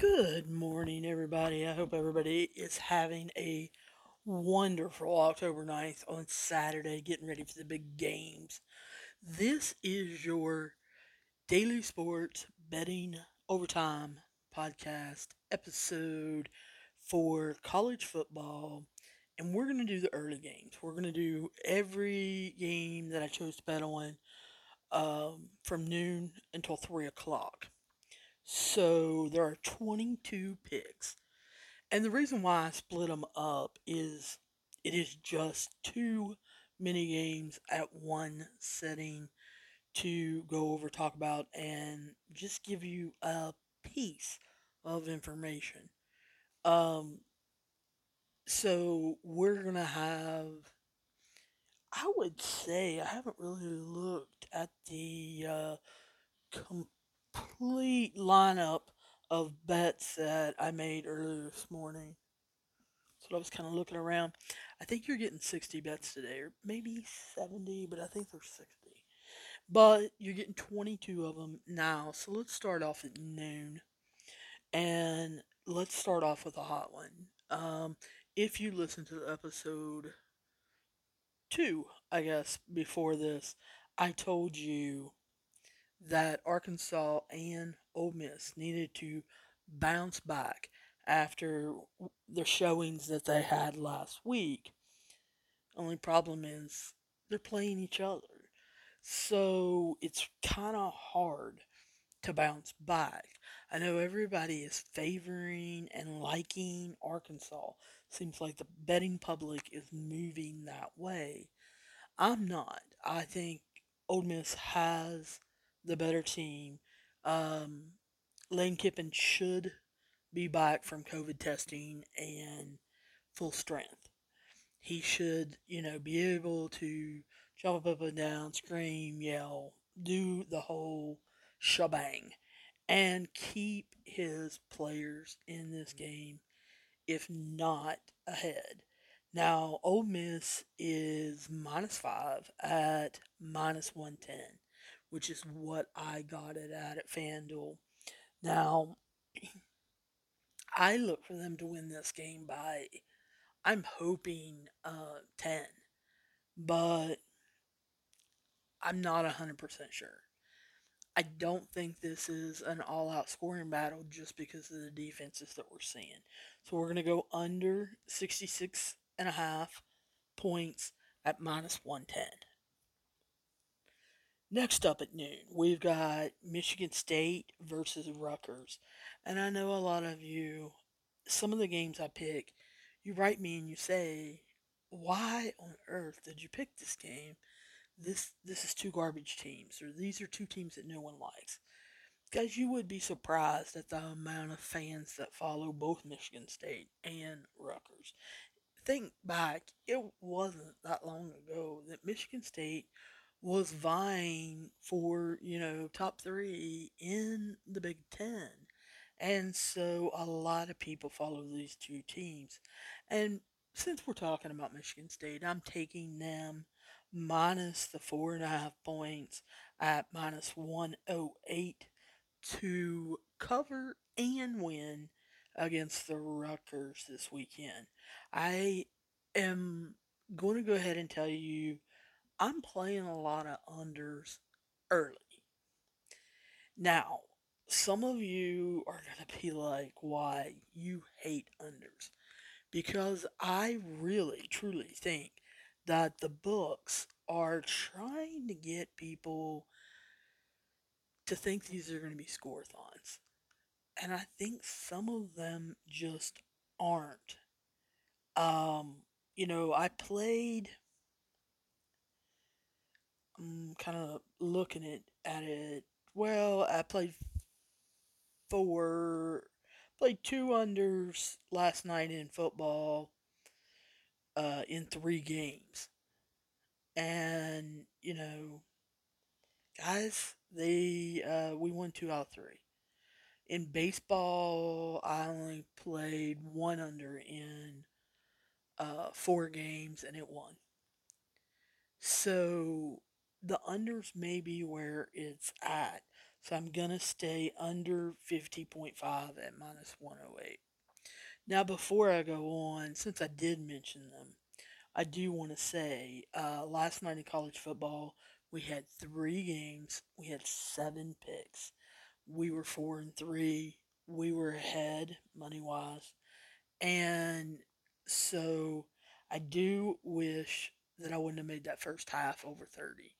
Good morning, everybody. I hope everybody is having a wonderful October 9th on Saturday, getting ready for the big games. This is your daily sports betting overtime podcast episode for college football. And we're going to do the early games. We're going to do every game that I chose to bet on um, from noon until 3 o'clock. So there are 22 picks. And the reason why I split them up is it is just too many games at one setting to go over, talk about, and just give you a piece of information. Um, so we're gonna have. I would say I haven't really looked at the uh, complete lineup of bets that I made earlier this morning. So I was kind of looking around. I think you're getting 60 bets today, or maybe 70, but I think there's 60. But you're getting 22 of them now. So let's start off at noon. And let's start off with a hot one. Um, if you listen to episode two, I guess, before this, I told you that Arkansas and Ole Miss needed to bounce back after the showings that they had last week. Only problem is they're playing each other. So it's kind of hard to bounce back. I know everybody is favoring and liking Arkansas. Seems like the betting public is moving that way. I'm not. I think Ole Miss has the better team. Um, Lane Kiffin should be back from COVID testing and full strength. He should, you know, be able to jump up and down, scream, yell, do the whole shebang, and keep his players in this game, if not ahead. Now, Ole Miss is minus five at minus 110 which is what I got it at at FanDuel. Now, I look for them to win this game by, I'm hoping uh, 10, but I'm not 100% sure. I don't think this is an all out scoring battle just because of the defenses that we're seeing. So we're going to go under 66 and a half points at minus 110. Next up at noon, we've got Michigan State versus Rutgers. And I know a lot of you, some of the games I pick, you write me and you say, why on earth did you pick this game? This this is two garbage teams, or these are two teams that no one likes. Guys, you would be surprised at the amount of fans that follow both Michigan State and Rutgers. Think back, it wasn't that long ago that Michigan State was vying for, you know, top three in the Big Ten. And so a lot of people follow these two teams. And since we're talking about Michigan State, I'm taking them minus the four and a half points at minus 108 to cover and win against the Rutgers this weekend. I am going to go ahead and tell you I'm playing a lot of unders early. Now, some of you are going to be like, why you hate unders? Because I really, truly think that the books are trying to get people to think these are going to be scoreathons. And I think some of them just aren't. Um, you know, I played I'm kind of looking at, at it. Well, I played four, played two unders last night in football uh, in three games. And, you know, guys, they uh, we won two out of three. In baseball, I only played one under in uh, four games and it won. So the unders may be where it's at. So I'm going to stay under 50.5 at minus 108. Now, before I go on, since I did mention them, I do want to say uh, last night in college football, we had three games. We had seven picks. We were four and three. We were ahead money wise. And so I do wish that I wouldn't have made that first half over 30.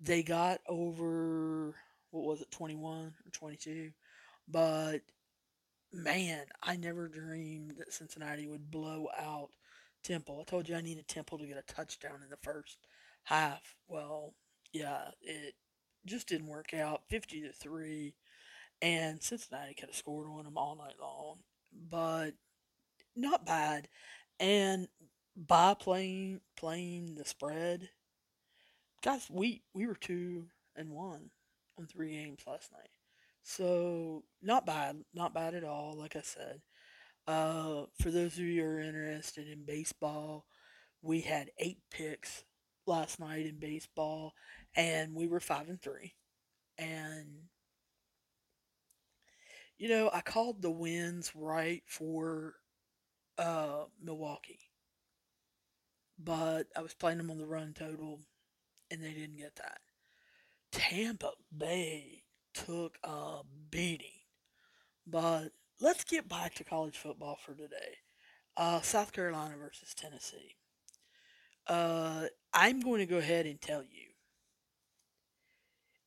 They got over, what was it, 21 or 22? But man, I never dreamed that Cincinnati would blow out Temple. I told you I needed Temple to get a touchdown in the first half. Well, yeah, it just didn't work out. 50 to 3. And Cincinnati could have scored on them all night long. But not bad. And by playing playing the spread, guys, we we were two and one on three games last night. So not bad, not bad at all. Like I said, uh, for those of you who are interested in baseball, we had eight picks last night in baseball, and we were five and three. And you know, I called the wins right for uh, Milwaukee, but I was playing them on the run total, and they didn't get that. Tampa Bay took a beating, but let's get back to college football for today. Uh, South Carolina versus Tennessee. Uh, I'm going to go ahead and tell you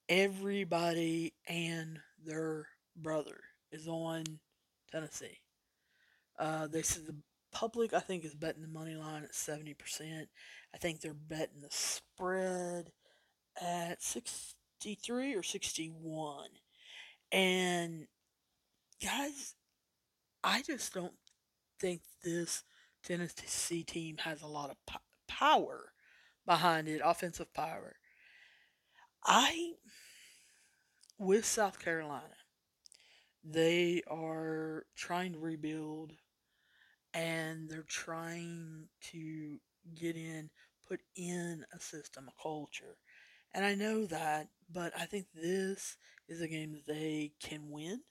everybody and their brother is on Tennessee. Uh, they said the public, I think, is betting the money line at 70%. I think they're betting the spread at 63 or 61. And guys, I just don't think this Tennessee team has a lot of po- power behind it, offensive power. I, with South Carolina, they are trying to rebuild and they're trying to get in, put in a system, a culture. And I know that, but I think this is a game that they can win,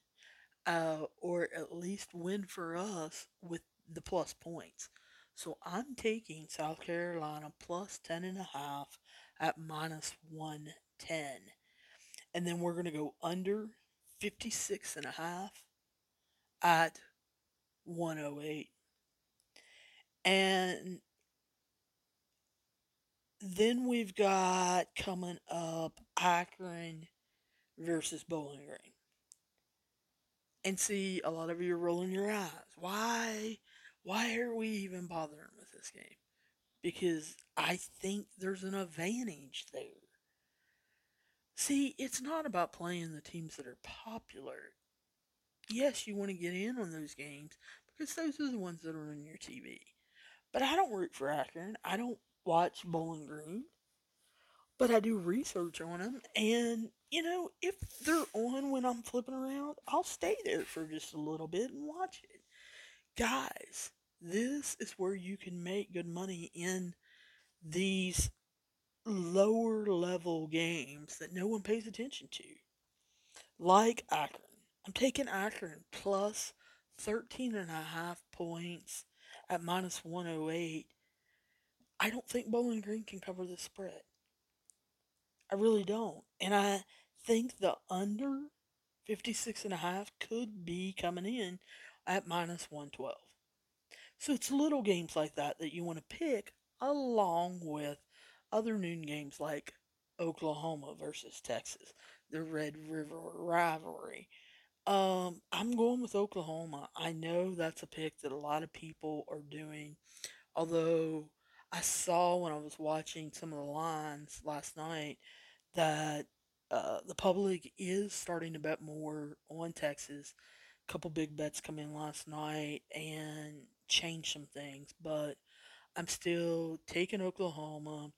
uh, or at least win for us with the plus points. So I'm taking South Carolina plus 10 and a half at minus 110. And then we're going to go under 56 and a half at 108. And then we've got coming up Akron versus Bowling Green. And see, a lot of you are rolling your eyes. Why? Why are we even bothering with this game? Because I think there's an advantage there. See, it's not about playing the teams that are popular. Yes, you want to get in on those games because those are the ones that are on your TV. But I don't root for Akron. I don't watch Bowling Green. But I do research on them. And, you know, if they're on when I'm flipping around, I'll stay there for just a little bit and watch it. Guys, this is where you can make good money in these lower level games that no one pays attention to. Like Akron. I'm taking Akron plus 13 and a half points at minus 108. I don't think Bowling Green can cover the spread. I really don't. And I think the under 56 and a half could be coming in at minus 112. So it's little games like that that you want to pick along with other noon games like Oklahoma versus Texas, the Red River rivalry. Um, I'm going with Oklahoma. I know that's a pick that a lot of people are doing, although I saw when I was watching some of the lines last night that uh, the public is starting to bet more on Texas. A couple big bets come in last night and change some things, but I'm still taking Oklahoma.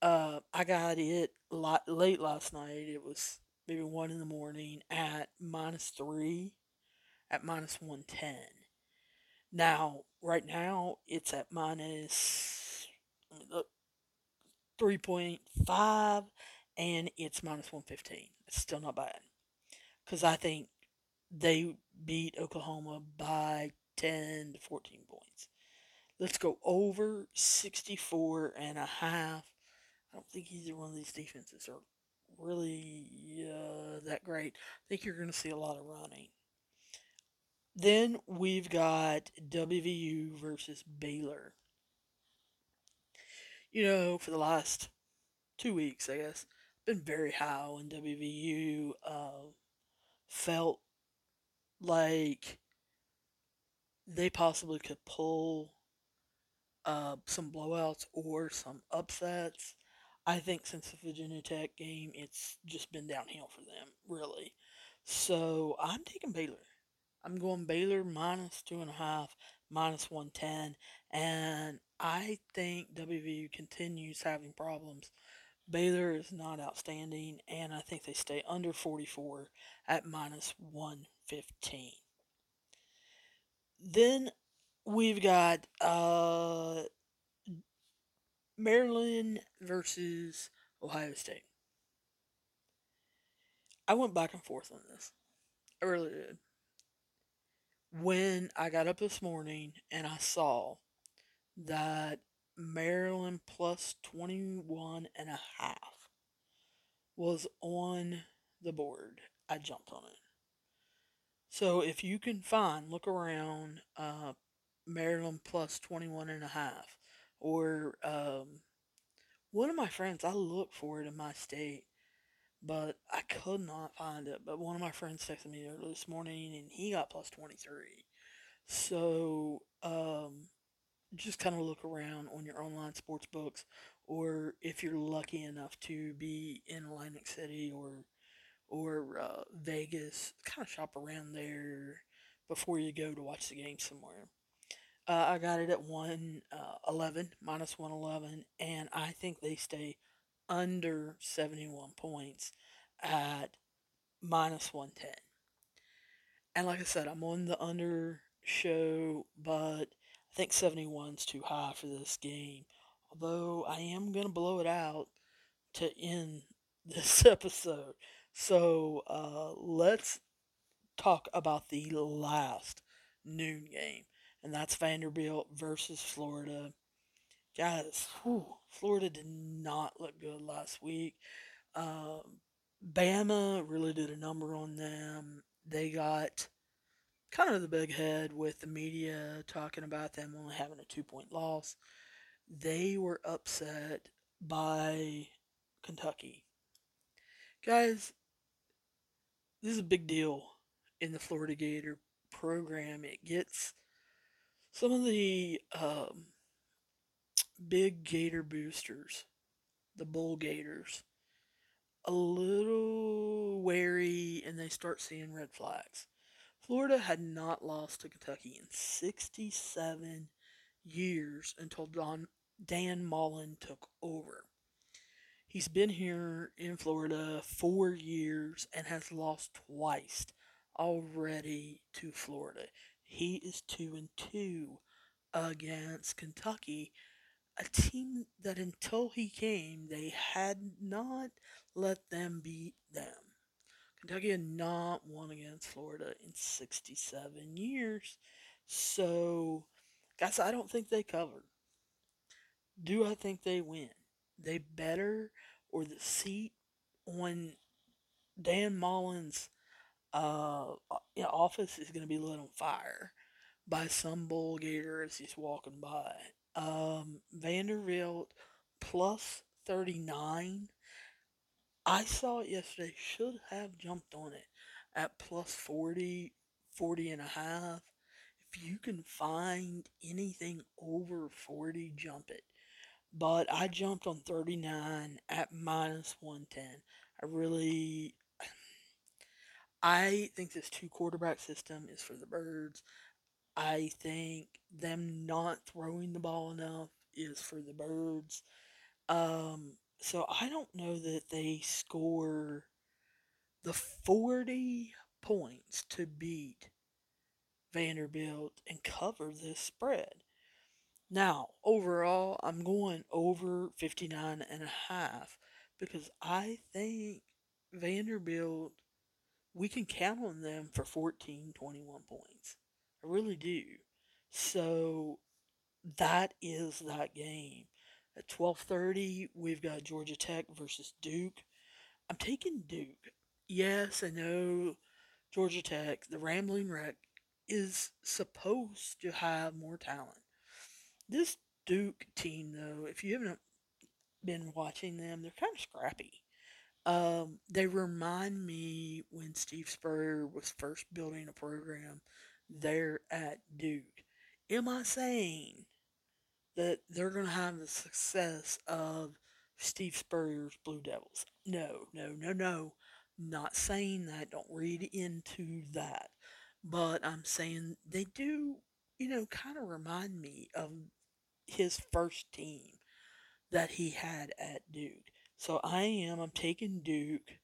Uh, I got it lot late last night. It was maybe one in the morning at minus three, at minus one ten. Now, right now, it's at minus look, three point five, and it's minus 115. It's still not bad. Because I think they beat Oklahoma by 10 to 14 points. Let's go over 64 and a half. I don't think either one of these defenses are really uh, that great. I think you're going to see a lot of running. Then we've got WVU versus Baylor. You know, for the last two weeks, I guess, been very high on WVU. Uh, felt like they possibly could pull uh, some blowouts or some upsets. I think since the Virginia Tech game, it's just been downhill for them, really. So I'm taking Baylor. I'm going Baylor minus two and a half, minus 110. And I think WVU continues having problems. Baylor is not outstanding, and I think they stay under 44 at minus 115. Then we've got uh, Maryland versus Ohio State. I went back and forth on this. I really did when I got up this morning and I saw that Maryland plus 21 and a half was on the board, I jumped on it. So if you can find, look around uh, Maryland plus 21 and a half, or um, one of my friends, I looked for it in my state but I could not find it. But one of my friends texted me this morning, and he got plus twenty three. So um, just kind of look around on your online sports books, or if you're lucky enough to be in Atlantic City or or uh, Vegas, kind of shop around there before you go to watch the game somewhere. Uh, I got it at 111, uh, minus 111, and I think they stay under 71 points at minus 110. And like I said, I'm on the under show, but I think 71's too high for this game. Although I am going to blow it out to end this episode. So uh, let's talk about the last noon game, and that's Vanderbilt versus Florida. Guys, whew, Florida did not look good last week. Um, Bama really did a number on them. They got kind of the big head with the media talking about them only having a two point loss. They were upset by Kentucky. Guys, this is a big deal in the Florida Gator program. It gets some of the um, big gator boosters, the bull gators, a little wary and they start seeing red flags. Florida had not lost to Kentucky in 67 years until Don, Dan Mullen took over. He's been here in Florida four years and has lost twice already to Florida. He is two and two against Kentucky, a team that until he came, they had not let them beat them. Kentucky had not won against Florida in 67 years. So, guys, I don't think they covered. Do I think they win? They better, or the seat on Dan Mullen's uh, office is going to be lit on fire by some bull gator as he's walking by. Um, Vanderbilt plus 39. I saw it yesterday. Should have jumped on it at plus 40, 40 and a half. If you can find anything over 40, jump it. But I jumped on 39 at minus 110. I really, I think this two quarterback system is for the birds. I think them not throwing the ball enough is for the birds. Um, so I don't know that they score the 40 points to beat Vanderbilt and cover this spread. Now, overall, I'm going over 59 and a half because I think Vanderbilt, we can count on them for 14, 21 points. I really do. So that is that game. At 12:30, we've got Georgia Tech versus Duke. I'm taking Duke. Yes, I know Georgia Tech, the Rambling Wreck, is supposed to have more talent. This Duke team, though, if you haven't been watching them, they're kind of scrappy. Um, they remind me when Steve Spurrier was first building a program there at Duke. Am I saying that they're going to have the success of Steve Spurrier's Blue Devils? No, no, no, no. Not saying that. Don't read into that. But I'm saying they do, you know, kind of remind me of his first team that he had at Duke. So I am, I'm taking Duke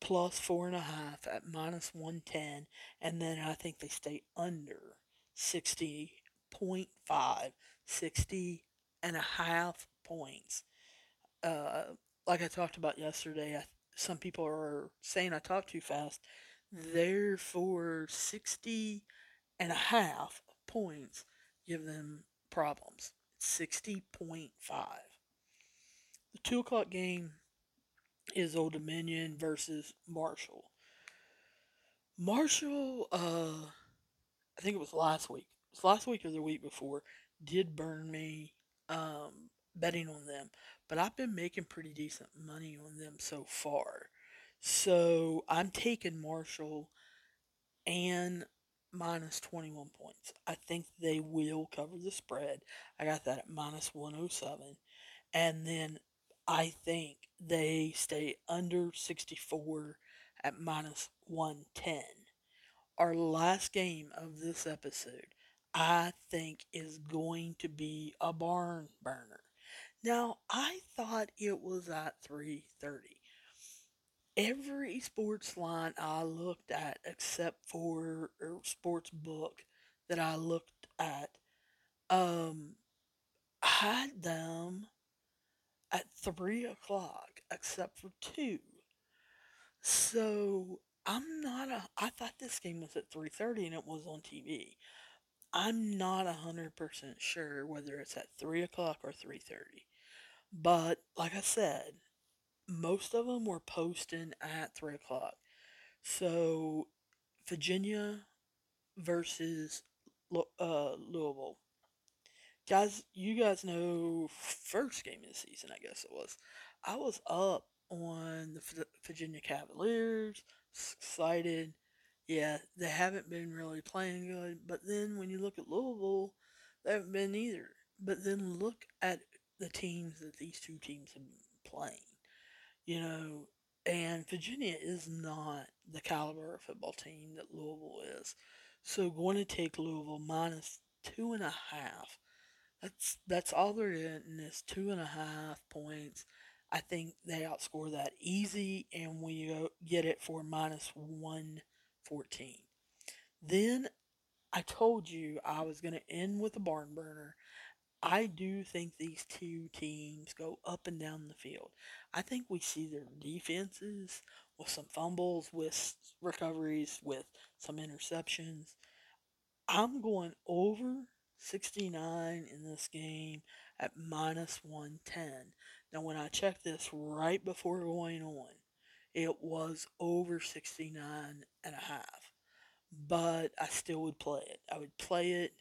plus four and a half at minus 110, and then I think they stay under 60.5, 60 and a half points. Uh, like I talked about yesterday, I, some people are saying I talk too fast. Therefore, 60 and a half points give them problems. 60.5. 2 o'clock game is Old Dominion versus Marshall. Marshall, uh, I think it was last week. It was last week or the week before. Did burn me um, betting on them, but I've been making pretty decent money on them so far. So I'm taking Marshall and minus 21 points. I think they will cover the spread. I got that at minus 107. And then I think they stay under 64 at minus 110. Our last game of this episode, I think, is going to be a barn burner. Now, I thought it was at 3:30. Every sports line I looked at, except for a sports book that I looked at, um, had them three o'clock, except for two. So I'm not a. I thought this game was at three thirty and it was on TV. I'm not hundred percent sure whether it's at three o'clock or three thirty. But like I said, most of them were posting at three o'clock. So Virginia versus uh, Louisville. Guys, you guys know first game of the season, I guess it was. I was up on the Virginia Cavaliers, excited. Yeah, they haven't been really playing good, but then when you look at Louisville, they haven't been either. But then look at the teams that these two teams have been playing. You know, and Virginia is not the caliber of football team that Louisville is. So going to take Louisville minus two and a half. That's that's all they're getting is two and a half points. I think they outscore that easy, and we uh, get it for minus one fourteen. Then I told you I was going to end with a barn burner. I do think these two teams go up and down the field. I think we see their defenses with some fumbles, with recoveries, with some interceptions. I'm going over 69 in this game at minus 110. Now, when I checked this right before going on, it was over 69 and a half. But I still would play it. I would play it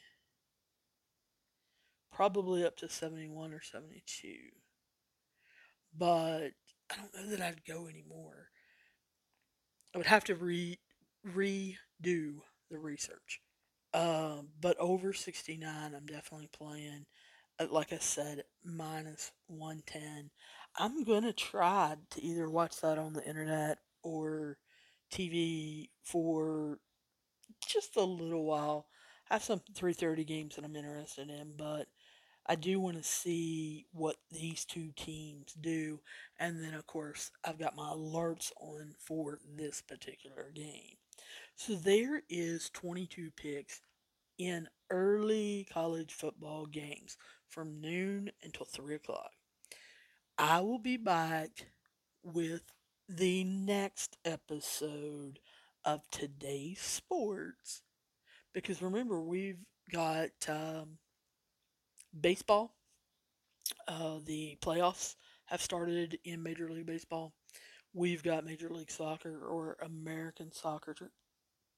probably up to 71 or 72. But I don't know that I'd go anymore. I would have to re redo the research. Um, but over 69, I'm definitely playing. Uh, like I said, minus 110. I'm going to try to either watch that on the internet or TV for just a little while. I have some 3:30 games that I'm interested in, but I do want to see what these two teams do. And then, of course, I've got my alerts on for this particular game. So there is 22 picks in early college football games from noon until 3 o'clock. I will be back with the next episode of today's sports. Because remember, we've got um, baseball. Uh, the playoffs have started in Major League Baseball. We've got Major League Soccer or American Soccer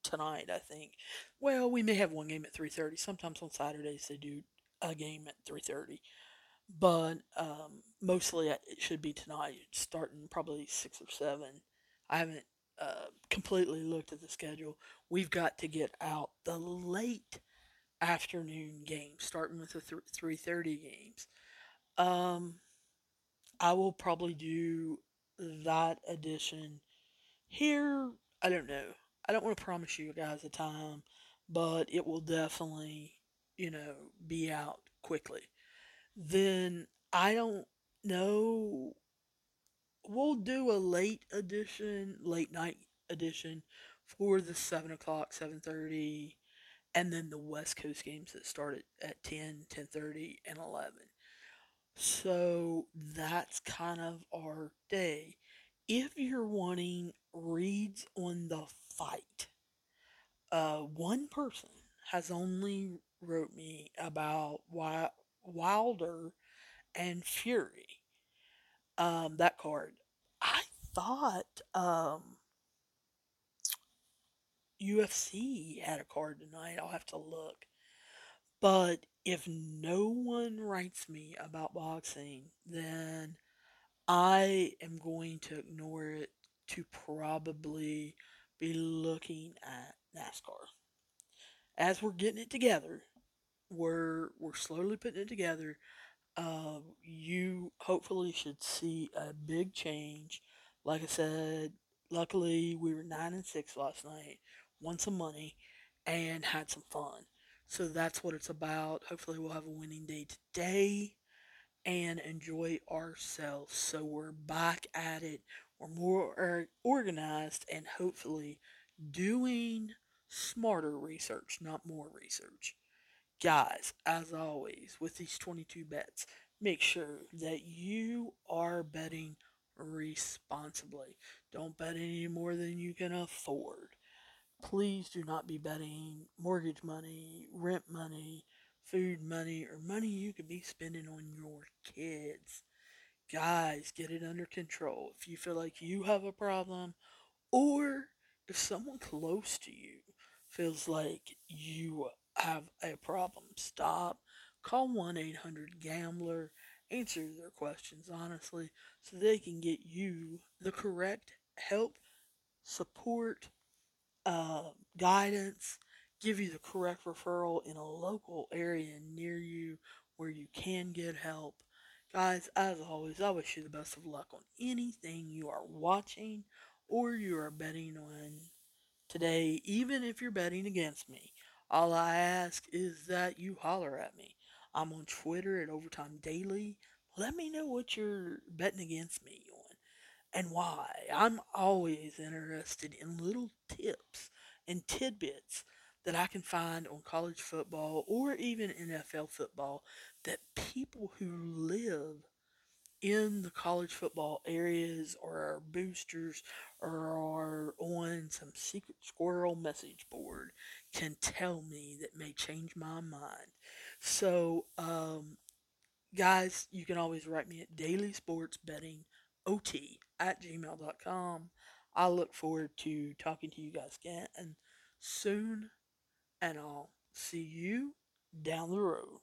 tonight, I think. Well, we may have one game at 3:30. Sometimes on Saturdays they do a game at 3:30 but um, mostly it should be tonight, starting probably six or seven. I haven't uh, completely looked at the schedule. We've got to get out the late afternoon games, starting with the th- three thirty games. Um, I will probably do that edition here. I don't know. I don't want to promise you guys a time, but it will definitely, you know, be out quickly then I don't know. We'll do a late edition, late night edition for the seven o'clock, seven thirty, and then the West Coast games that start at, at 10, 10.30, and 11. So that's kind of our day. If you're wanting reads on the fight, uh, one person has only wrote me about Wilder and Fury. Um, that card. I thought um, UFC had a card tonight. I'll have to look. But if no one writes me about boxing, then I am going to ignore it to probably be looking at NASCAR. As we're getting it together, we're we're slowly putting it together. Uh, you hopefully should see a big change. Like I said, luckily we were nine and six last night, won some money, and had some fun. So that's what it's about. Hopefully we'll have a winning day today and enjoy ourselves. So we're back at it. We're more er, organized and hopefully doing smarter research, not more research. Guys, as always, with these 22 bets, make sure that you are betting responsibly. Don't bet any more than you can afford. Please do not be betting mortgage money, rent money, food money, or money you could be spending on your kids. Guys, get it under control. If you feel like you have a problem, or if someone close to you feels like you have a problem, stop. Call 1 800 Gambler. Answer their questions honestly so they can get you the correct help, support, uh, guidance, give you the correct referral in a local area near you where you can get help. Guys, as always, I wish you the best of luck on anything you are watching or you are betting on today, even if you're betting against me. All I ask is that you holler at me. I'm on Twitter at Overtime Daily. Let me know what you're betting against me on and why. I'm always interested in little tips and tidbits that I can find on college football or even NFL football that people who live in the college football areas or are boosters or are on some secret squirrel message board can tell me that may change my mind. So, um, guys, you can always write me at daily sports betting ot at gmail.com. I look forward to talking to you guys again and soon, and I'll see you down the road.